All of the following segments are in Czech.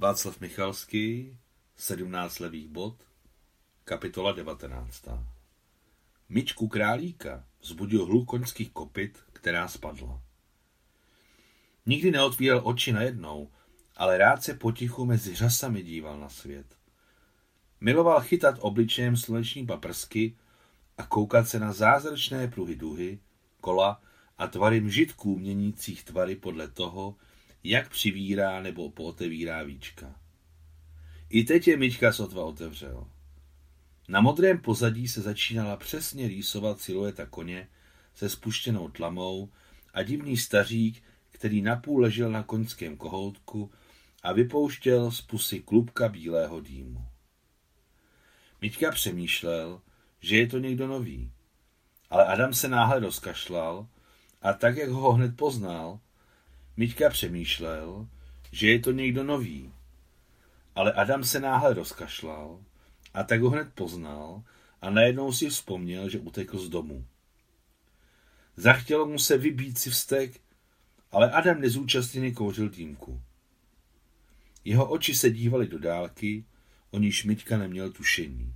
Václav Michalský, 17 levých bod, kapitola 19. Myčku králíka vzbudil hluk koňských kopyt, která spadla. Nikdy neotvíral oči najednou, ale rád se potichu mezi řasami díval na svět. Miloval chytat obličejem sluneční paprsky a koukat se na zázračné pruhy duhy, kola a tvary mžitků měnících tvary podle toho, jak přivírá nebo pootevírá víčka. I teď je Myčka sotva otevřel. Na modrém pozadí se začínala přesně rýsovat silueta koně se spuštěnou tlamou a divný stařík, který napůl ležel na koňském kohoutku a vypouštěl z pusy klubka bílého dýmu. Myčka přemýšlel, že je to někdo nový. Ale Adam se náhle rozkašlal a tak, jak ho hned poznal, Myťka přemýšlel, že je to někdo nový. Ale Adam se náhle rozkašlal a tak ho hned poznal a najednou si vzpomněl, že utekl z domu. Zachtělo mu se vybít si vztek, ale Adam nezúčastněně kouřil dýmku. Jeho oči se dívaly do dálky, o níž Myťka neměl tušení.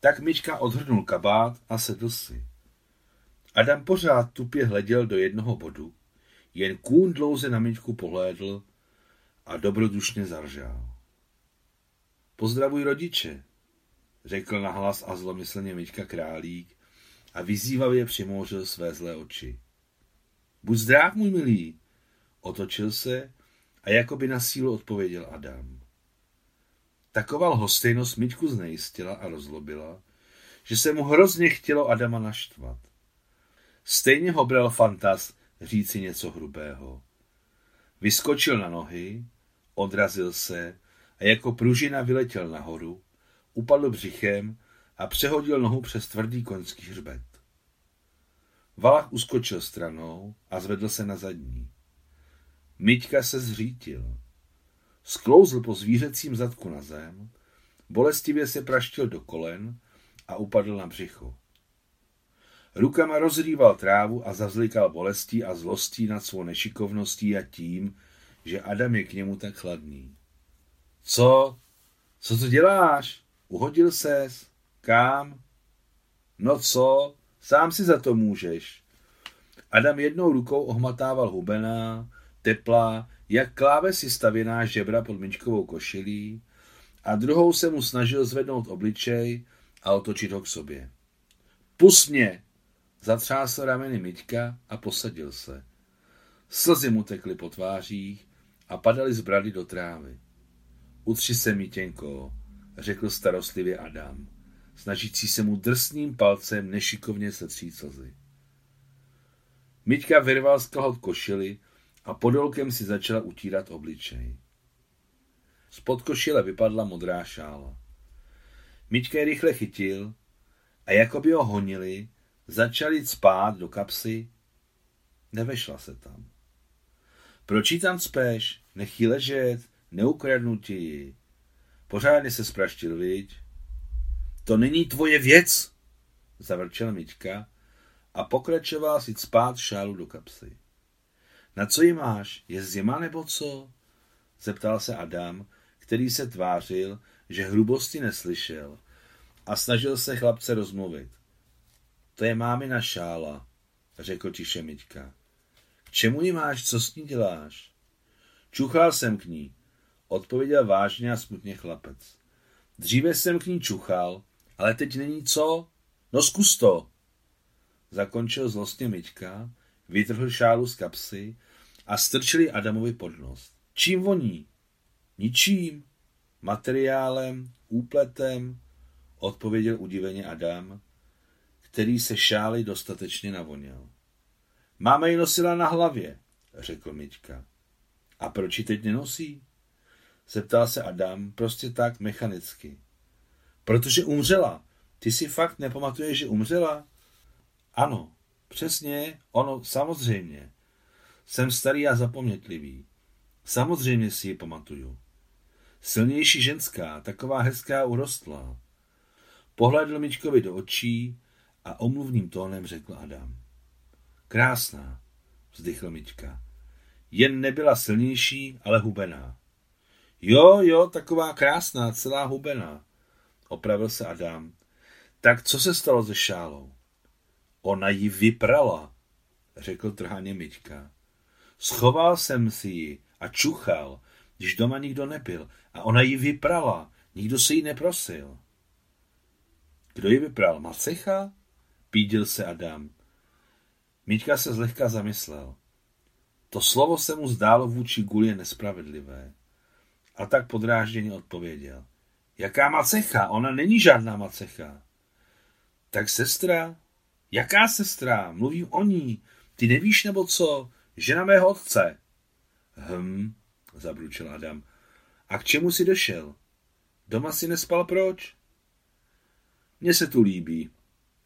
Tak Myčka odhrnul kabát a sedl si. Adam pořád tupě hleděl do jednoho bodu, jen kůň dlouze na Myčku pohlédl a dobrodušně zaržál. Pozdravuj rodiče, řekl nahlas a zlomyslně Myčka králík a vyzývavě přimouřil své zlé oči. Buď zdrav, můj milý, otočil se a jako by na sílu odpověděl Adam. Taková lhostejnost Myčku znejistila a rozlobila, že se mu hrozně chtělo Adama naštvat. Stejně ho bral fantaz říci něco hrubého. Vyskočil na nohy, odrazil se a jako pružina vyletěl nahoru, upadl břichem a přehodil nohu přes tvrdý koňský hřbet. Valach uskočil stranou a zvedl se na zadní. Myťka se zřítil. Sklouzl po zvířecím zadku na zem, bolestivě se praštil do kolen a upadl na břicho. Rukama rozrýval trávu a zazlikal bolestí a zlostí nad svou nešikovností a tím, že Adam je k němu tak chladný. Co? Co to děláš? Uhodil ses? Kam? No co? Sám si za to můžeš. Adam jednou rukou ohmatával hubená, teplá, jak klávesy stavěná žebra pod minčkovou košilí a druhou se mu snažil zvednout obličej a otočit ho k sobě. Pus mě! Zatřásl rameny Myťka a posadil se. Slzy mu tekly po tvářích a padaly z brady do trávy. Utři se, Mítěnko, řekl starostlivě Adam, snažící se mu drsným palcem nešikovně setřít slzy. Myťka vyrval z kalhot košily a podolkem si začala utírat obličej. Spod košile vypadla modrá šála. Myčka je rychle chytil a jako by ho honili, začali spát do kapsy. Nevešla se tam. Proč tam spéš? Nech jí ležet, neukradnu ti ji. Pořádně se spraštil, viď? To není tvoje věc, zavrčela Myčka a pokračoval si spát šálu do kapsy. Na co ji máš? Je zima nebo co? Zeptal se Adam, který se tvářil, že hrubosti neslyšel a snažil se chlapce rozmluvit. To je mámina šála, řekl tiše Myťka. K čemu ji máš, co s ní děláš? Čuchal jsem k ní, odpověděl vážně a smutně chlapec. Dříve jsem k ní čuchal, ale teď není co? No zkus to. Zakončil zlostně Myťka, vytrhl šálu z kapsy a strčili Adamovi pod nos. Čím voní? Ničím. Materiálem, úpletem, odpověděl udiveně Adam, který se šály dostatečně navoněl. Máme ji nosila na hlavě, řekl Myťka. A proč ji teď nenosí? Zeptal se Adam, prostě tak mechanicky. Protože umřela. Ty si fakt nepamatuješ, že umřela? Ano, přesně, ono, samozřejmě. Jsem starý a zapomnětlivý. Samozřejmě si ji pamatuju. Silnější ženská, taková hezká urostlá. Pohledl Mičkovi do očí a omluvným tónem řekl Adam. Krásná, vzdychl Mička. Jen nebyla silnější, ale hubená. Jo, jo, taková krásná, celá hubená. Opravil se Adam. Tak co se stalo se šálou? Ona ji vyprala, řekl trhaně Miťka. Schoval jsem si ji a čuchal, když doma nikdo nebyl a ona ji vyprala. Nikdo se jí neprosil. Kdo ji vypral? Macecha? Pídil se Adam. Míťka se zlehka zamyslel. To slovo se mu zdálo vůči Gulie nespravedlivé. A tak podrážděně odpověděl. Jaká macecha? Ona není žádná macecha. Tak sestra? Jaká sestra? Mluvím o ní. Ty nevíš nebo co? Žena mého otce. Hm, zabručil Adam. A k čemu si došel? Doma si nespal proč? Mně se tu líbí,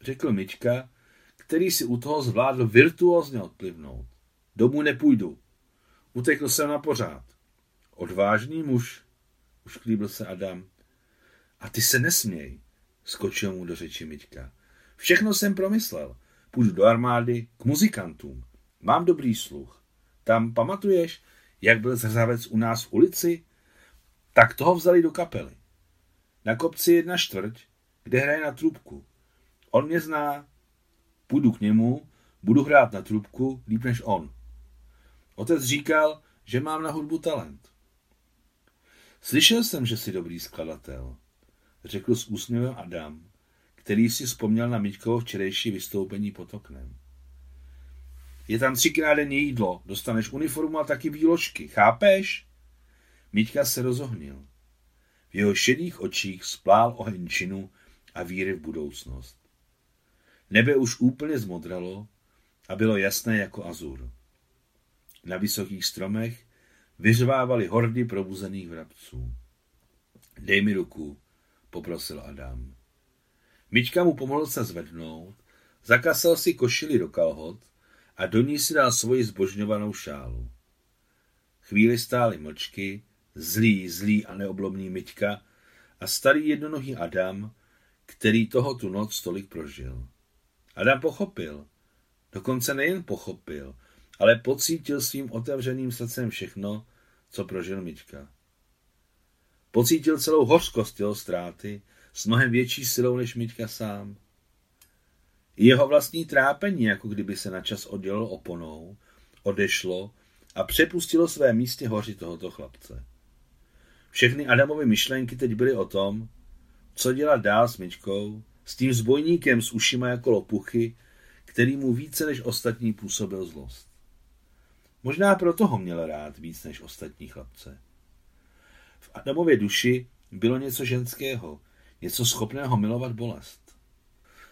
řekl Mička, který si u toho zvládl virtuózně odplivnout. Domů nepůjdu. Utekl jsem na pořád. Odvážný muž, už klíbil se Adam. A ty se nesměj, skočil mu do řeči Miťka. Všechno jsem promyslel. Půjdu do armády k muzikantům. Mám dobrý sluch. Tam pamatuješ, jak byl zrzavec u nás v ulici? Tak toho vzali do kapely. Na kopci jedna čtvrť, kde hraje na trubku. On mě zná. Půjdu k němu, budu hrát na trubku líp než on. Otec říkal, že mám na hudbu talent. Slyšel jsem, že jsi dobrý skladatel, řekl s úsměvem Adam, který si vzpomněl na Miťkovo včerejší vystoupení pod oknem. Je tam třikrát denně jídlo, dostaneš uniformu a taky výložky, chápeš? Míťka se rozohnil. V jeho šedých očích splál oheň činu a víry v budoucnost. Nebe už úplně zmodralo a bylo jasné jako azur. Na vysokých stromech vyřvávaly hordy probuzených vrabců. Dej mi ruku, poprosil Adam. Myčka mu pomohl se zvednout, zakasal si košili do kalhot a do ní si dal svoji zbožňovanou šálu. Chvíli stály mlčky, zlý, zlý a neoblomný Myťka a starý jednonohý Adam, který toho tu noc tolik prožil. Adam pochopil, dokonce nejen pochopil, ale pocítil svým otevřeným srdcem všechno, co prožil Myťka. Pocítil celou hořkost jeho ztráty s mnohem větší silou než Myťka sám. I jeho vlastní trápení, jako kdyby se na čas oddělilo oponou, odešlo a přepustilo své místě hoři tohoto chlapce. Všechny Adamovy myšlenky teď byly o tom, co dělat dál s Myčkou, s tím zbojníkem s ušima jako lopuchy, který mu více než ostatní působil zlost. Možná proto ho měl rád víc než ostatní chlapce. V Adamově duši bylo něco ženského, něco schopného milovat bolest.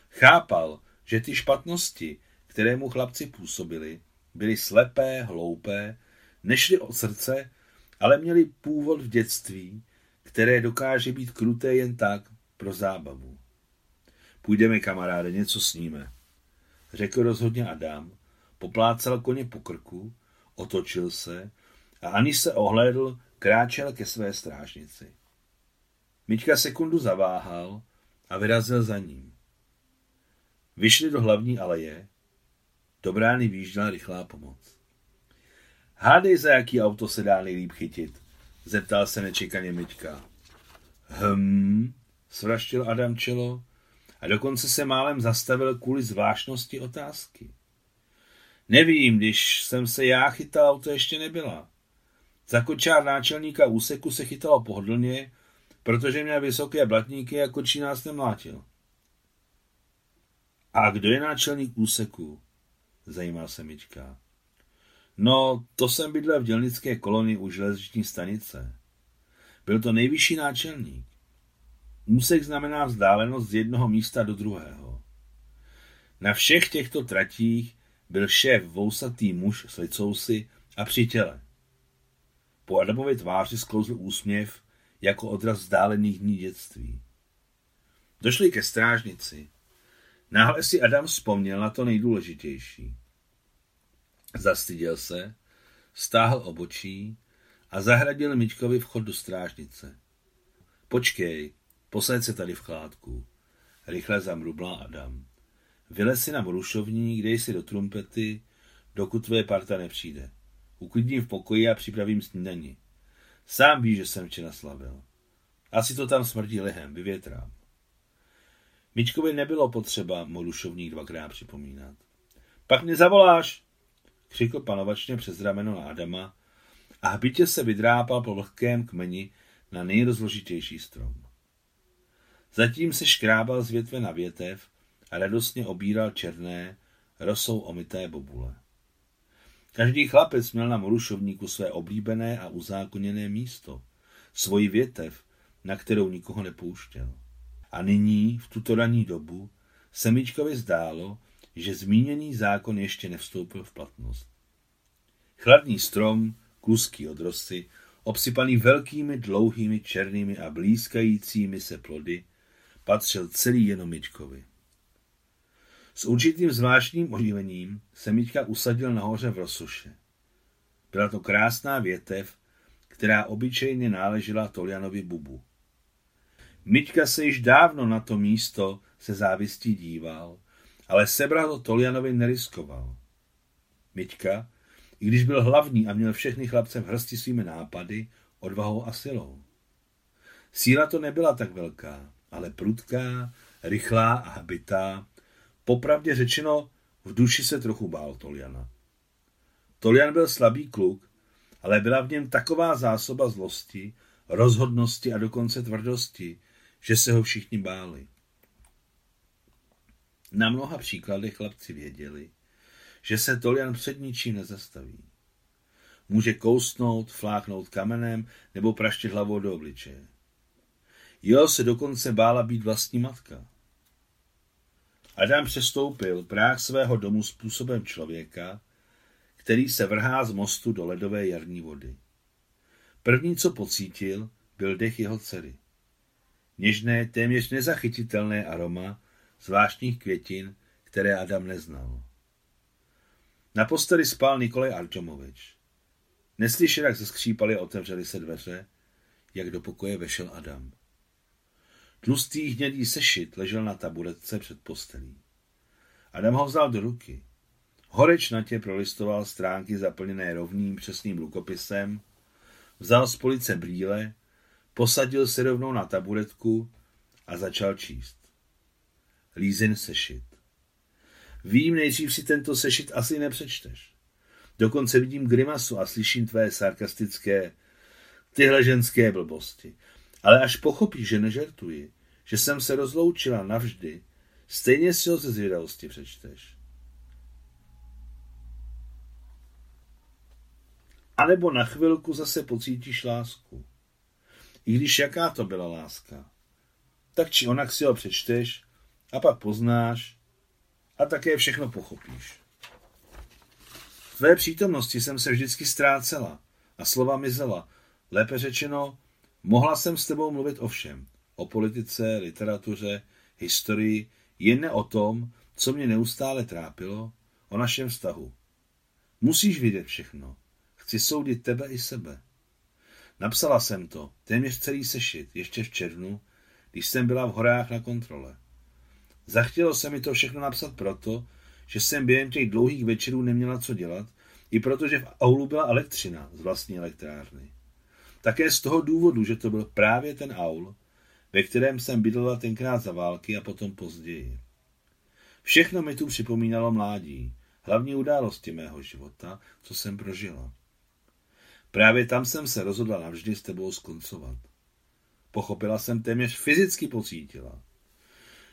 Chápal, že ty špatnosti, které mu chlapci působili, byly slepé, hloupé, nešly od srdce, ale měly původ v dětství, které dokáže být kruté jen tak pro zábavu. Půjdeme, kamaráde, něco sníme, řekl rozhodně Adam, poplácal koně po krku, otočil se a ani se ohlédl, kráčel ke své strážnici. Miťka sekundu zaváhal a vyrazil za ním. Vyšli do hlavní aleje, do brány výjížděla rychlá pomoc. Hádej, za jaký auto se dá nejlíp chytit, zeptal se nečekaně Miťka. Hm, svraštil Adam čelo a dokonce se málem zastavil kvůli zvláštnosti otázky. Nevím, když jsem se já chytal, to ještě nebyla. Za kočár náčelníka úseku se chytalo pohodlně, protože měl vysoké blatníky a kočí nás nemlátil. A kdo je náčelník úseku? Zajímal se Mička. No, to jsem bydlel v dělnické kolonii u železniční stanice. Byl to nejvyšší náčelník. Úsek znamená vzdálenost z jednoho místa do druhého. Na všech těchto tratích byl šéf vousatý muž s licousy a při těle. Po Adamově tváři sklouzl úsměv jako odraz vzdálených dní dětství. Došli ke strážnici. Náhle si Adam vzpomněl na to nejdůležitější. Zastyděl se, stáhl obočí a zahradil Mičkovi vchod do strážnice. Počkej, posaď se tady v chládku. Rychle zamrubla Adam. Vylez si na brušovní, dej si do trumpety, dokud tvoje parta nepřijde. Uklidním v pokoji a připravím snídaní. Sám ví, že jsem včera slavil. Asi to tam smrdí lihem, vyvětrám. Mičkovi nebylo potřeba mu dušovník dvakrát připomínat. Pak mě zavoláš, křikl panovačně přes rameno na Adama a hbitě se vydrápal po vlhkém kmeni na nejrozložitější strom. Zatím se škrábal z větve na větev a radostně obíral černé, rosou omité bobule. Každý chlapec měl na morušovníku své oblíbené a uzákoněné místo, svoji větev, na kterou nikoho nepouštěl. A nyní, v tuto ranní dobu, se Mičkovi zdálo, že zmíněný zákon ještě nevstoupil v platnost. Chladný strom, kluský od rosy, obsypaný velkými, dlouhými, černými a blízkajícími se plody, patřil celý jenom Mičkovi. S určitým zvláštním oživením se Mička usadil nahoře v Rosuše. Byla to krásná větev, která obyčejně náležela Tolianovi Bubu. Mička se již dávno na to místo se závistí díval, ale sebrat to Tolianovi neriskoval. Mička, i když byl hlavní a měl všechny chlapce v hrsti svými nápady, odvahou a silou. Síla to nebyla tak velká, ale prudká, rychlá a habitá. Popravdě řečeno, v duši se trochu bál Toliana. Tolian byl slabý kluk, ale byla v něm taková zásoba zlosti, rozhodnosti a dokonce tvrdosti, že se ho všichni báli. Na mnoha příkladech chlapci věděli, že se Tolian před ničím nezastaví. Může kousnout, fláknout kamenem nebo praštit hlavou do obličeje. Jo se dokonce bála být vlastní matka. Adam přestoupil práh svého domu způsobem člověka, který se vrhá z mostu do ledové jarní vody. První, co pocítil, byl dech jeho dcery. Něžné, téměř nezachytitelné aroma zvláštních květin, které Adam neznal. Na posteli spal Nikolaj Arčomovič. Neslyšel, jak se skřípali a otevřeli se dveře, jak do pokoje vešel Adam. Tlustý hnědý sešit ležel na taburetce před postelí. Adam ho vzal do ruky. Horečnatě prolistoval stránky zaplněné rovným přesným rukopisem, vzal z police brýle, posadil se rovnou na taburetku a začal číst. Lízin sešit. Vím, nejdřív si tento sešit asi nepřečteš. Dokonce vidím grimasu a slyším tvé sarkastické, tyhle ženské blbosti. Ale až pochopíš, že nežertuji, že jsem se rozloučila navždy, stejně si ho ze zvědavosti přečteš. A nebo na chvilku zase pocítíš lásku. I když jaká to byla láska. Tak či onak si ho přečteš a pak poznáš a také všechno pochopíš. V tvé přítomnosti jsem se vždycky ztrácela a slova mizela. Lépe řečeno, mohla jsem s tebou mluvit o všem. O politice, literatuře, historii, jen ne o tom, co mě neustále trápilo, o našem vztahu. Musíš vidět všechno. Chci soudit tebe i sebe. Napsala jsem to, téměř celý sešit, ještě v červnu, když jsem byla v horách na kontrole. Zachtělo se mi to všechno napsat proto, že jsem během těch dlouhých večerů neměla co dělat, i protože v aulu byla elektřina z vlastní elektrárny. Také z toho důvodu, že to byl právě ten aul, ve kterém jsem bydlela tenkrát za války a potom později. Všechno mi tu připomínalo mládí, hlavní události mého života, co jsem prožila. Právě tam jsem se rozhodla navždy s tebou skoncovat. Pochopila jsem téměř fyzicky pocítila,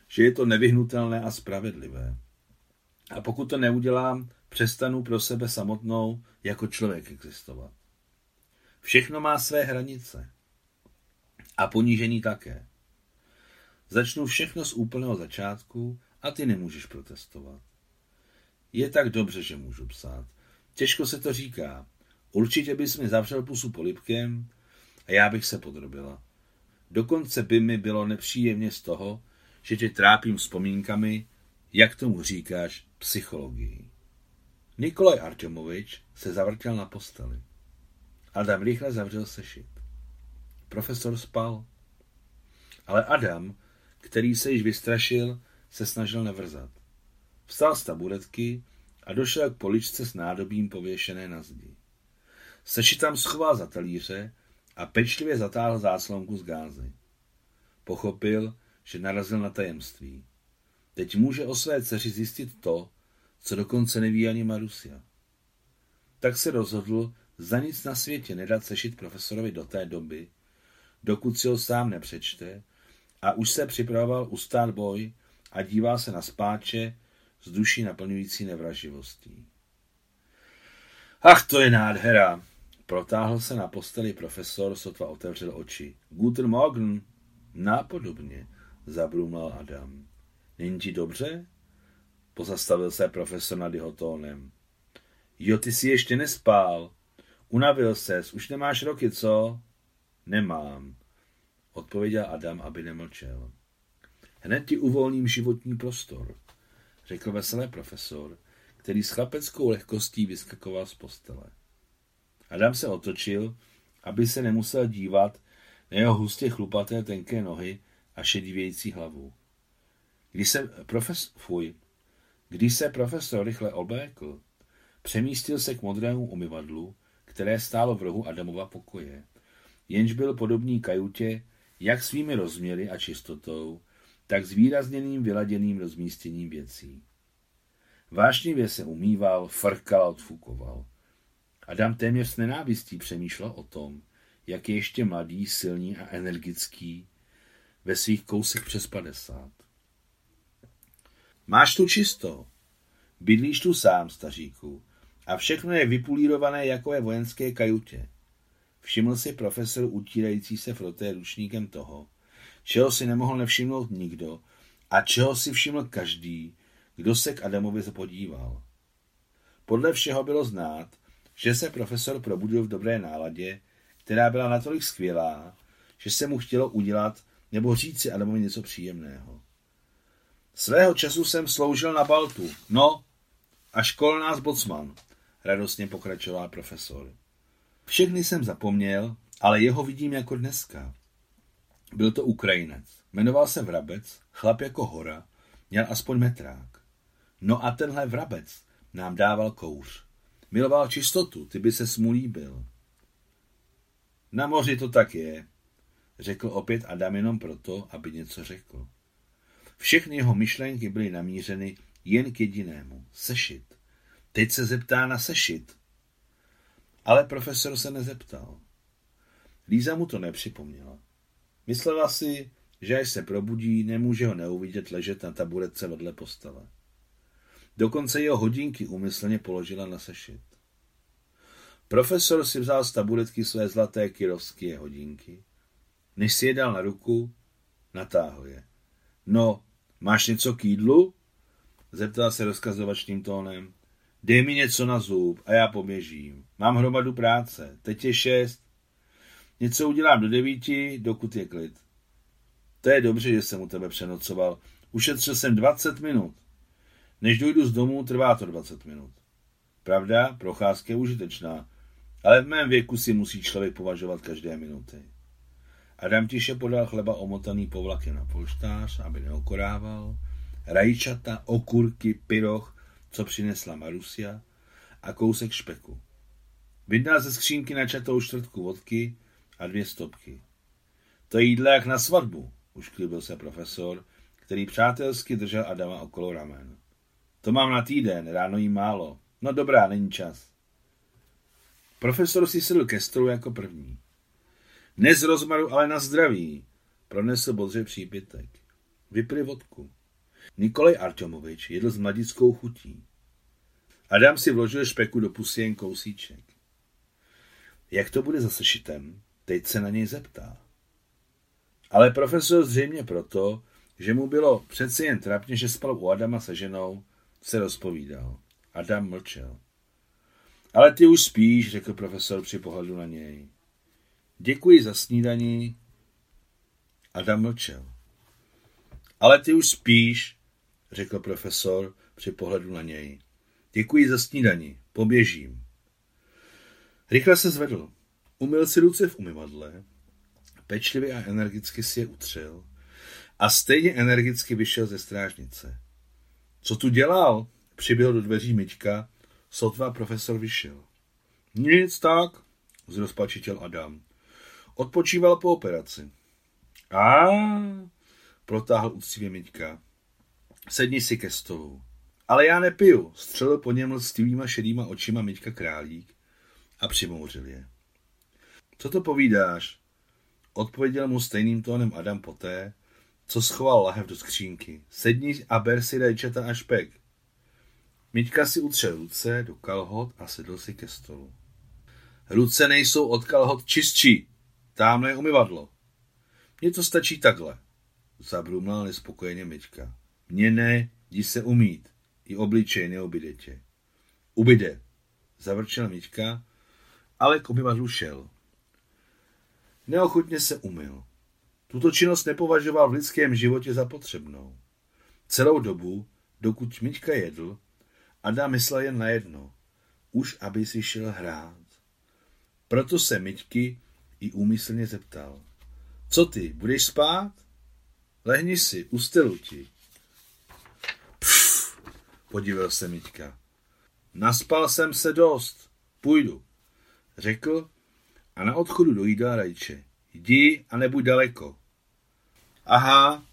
že je to nevyhnutelné a spravedlivé. A pokud to neudělám, přestanu pro sebe samotnou jako člověk existovat. Všechno má své hranice. A ponížení také. Začnu všechno z úplného začátku a ty nemůžeš protestovat. Je tak dobře, že můžu psát. Těžko se to říká. Určitě bys mi zavřel pusu polipkem a já bych se podrobila. Dokonce by mi bylo nepříjemně z toho, že tě trápím vzpomínkami, jak tomu říkáš, psychologii. Nikolaj Artemovič se zavrtěl na posteli. Adam rychle zavřel sešit. Profesor spal. Ale Adam, který se již vystrašil, se snažil nevrzat. Vstal z taburetky a došel k poličce s nádobím pověšené na zdi. Sešit tam schoval za talíře a pečlivě zatáhl záslonku z gázy. Pochopil, že narazil na tajemství. Teď může o své dceři zjistit to, co dokonce neví ani Marusia. Tak se rozhodl za nic na světě nedat sešit profesorovi do té doby, dokud si ho sám nepřečte a už se připravoval ustát boj a díval se na spáče s duší naplňující nevraživostí. Ach, to je nádhera! Protáhl se na posteli profesor, sotva otevřel oči. Guten Morgen! Nápodobně, zabrumlal Adam. Není ti dobře? Pozastavil se profesor nad jeho tónem. Jo, ty si ještě nespál. Unavil ses, už nemáš roky, co? Nemám, odpověděl Adam, aby nemlčel. Hned ti uvolním životní prostor, řekl veselé profesor, který s chlapeckou lehkostí vyskakoval z postele. Adam se otočil, aby se nemusel dívat na jeho hustě chlupaté tenké nohy a šedivějící hlavu. Když se profes... Fuj. Když se profesor rychle oblékl, přemístil se k modrému umyvadlu, které stálo v rohu Adamova pokoje, jenž byl podobný kajutě jak svými rozměry a čistotou, tak s výrazněným vyladěným rozmístěním věcí. Vášnivě se umýval, frkal a odfukoval. Adam téměř s nenávistí přemýšlel o tom, jak je ještě mladý, silný a energický ve svých kousech přes padesát. Máš tu čisto. Bydlíš tu sám, staříku. A všechno je vypulírované jako ve vojenské kajutě. Všiml si profesor utírající se froté ručníkem toho, čeho si nemohl nevšimnout nikdo a čeho si všiml každý, kdo se k Adamovi podíval. Podle všeho bylo znát, že se profesor probudil v dobré náladě, která byla natolik skvělá, že se mu chtělo udělat nebo říct si Adamovi něco příjemného. Svého času jsem sloužil na Baltu, no, a škol nás bocman, radostně pokračoval profesor. Všechny jsem zapomněl, ale jeho vidím jako dneska. Byl to Ukrajinec. Jmenoval se Vrabec, chlap jako hora, měl aspoň metrák. No a tenhle Vrabec nám dával kouř. Miloval čistotu, ty by se mu líbil. Na moři to tak je, řekl opět Adam jenom proto, aby něco řekl. Všechny jeho myšlenky byly namířeny jen k jedinému. Sešit. Teď se zeptá na sešit. Ale profesor se nezeptal. Líza mu to nepřipomněla. Myslela si, že až se probudí, nemůže ho neuvidět ležet na taburetce vedle postele. Dokonce jeho hodinky umyslně položila na sešit. Profesor si vzal z taburetky své zlaté kyrovské hodinky. Než si je dal na ruku, natáhl je. No, máš něco k jídlu? Zeptal se rozkazovačným tónem. Dej mi něco na zub a já poběžím. Mám hromadu práce. Teď je šest. Něco udělám do devíti, dokud je klid. To je dobře, že jsem u tebe přenocoval. Ušetřil jsem 20 minut. Než dojdu z domu, trvá to 20 minut. Pravda, procházka je užitečná, ale v mém věku si musí člověk považovat každé minuty. Adam tiše podal chleba omotaný povlakem na polštář, aby neokorával, rajčata, okurky, pyroch, co přinesla Marusia, a kousek špeku. Vydal ze skřínky načatou čtvrtku vodky a dvě stopky. To je jídlo jak na svatbu, ušklibil se profesor, který přátelsky držel Adama okolo ramen. To mám na týden, ráno jí málo. No dobrá, není čas. Profesor si sedl ke stolu jako první. Ne z rozmaru, ale na zdraví, pronesl bodře přípitek. Vypili vodku. Nikolaj Artomovič jedl s mladickou chutí. Adam si vložil špeku do pusy jen kousíček. Jak to bude za sešitem? Teď se na něj zeptá. Ale profesor zřejmě proto, že mu bylo přeci jen trapně, že spal u Adama se ženou, se rozpovídal. Adam mlčel. Ale ty už spíš, řekl profesor při pohledu na něj. Děkuji za snídaní. Adam mlčel. Ale ty už spíš, řekl profesor při pohledu na něj. Děkuji za snídaní. Poběžím. Rychle se zvedl. Umyl si ruce v umyvadle, pečlivě a energicky si je utřel a stejně energicky vyšel ze strážnice. Co tu dělal? Přiběhl do dveří Myťka, sotva profesor vyšel. Nic tak, zrozpačitěl Adam. Odpočíval po operaci. A protáhl úctivě Miťka. Sedni si ke stolu. Ale já nepiju, střelil po něm lstivýma šedýma očima Miťka Králík a přimouřil je. Co to povídáš? Odpověděl mu stejným tónem Adam poté, co schoval lahev do skřínky. Sedni a ber si rajčata a špek. Miťka si utřel ruce do kalhot a sedl si ke stolu. Ruce nejsou od kalhot čistší. Támhle je umyvadlo. Mně to stačí takhle, zabrumlal nespokojeně Miťka. Mně ne, jdi se umít. I obličej neobyde tě. Ubyde, zavrčel Miťka, ale k umyvadlu šel. Neochutně se umyl. Tuto činnost nepovažoval v lidském životě za potřebnou. Celou dobu, dokud Miťka jedl, Adam myslel jen na jedno. Už aby si šel hrát. Proto se Miťky i úmyslně zeptal. Co ty, budeš spát? Lehni si, ustelu ti. Podíval se Miťka. Naspal jsem se dost, půjdu, řekl a na odchodu do jídla rajče. Jdi a nebuď daleko. Aha,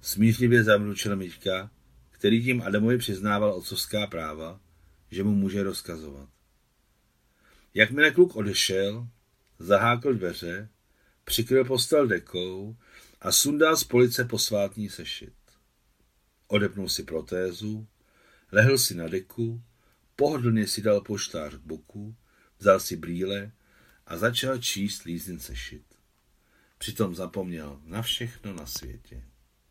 smířlivě zamručil Miťka, který tím Adamovi přiznával otcovská práva, že mu může rozkazovat. Jakmile kluk odešel, zahákl dveře, přikryl postel dekou a sundal z police posvátní sešit. Odepnul si protézu, lehl si na deku, pohodlně si dal poštář k boku, vzal si brýle a začal číst lízin sešit. Přitom zapomněl na všechno na světě.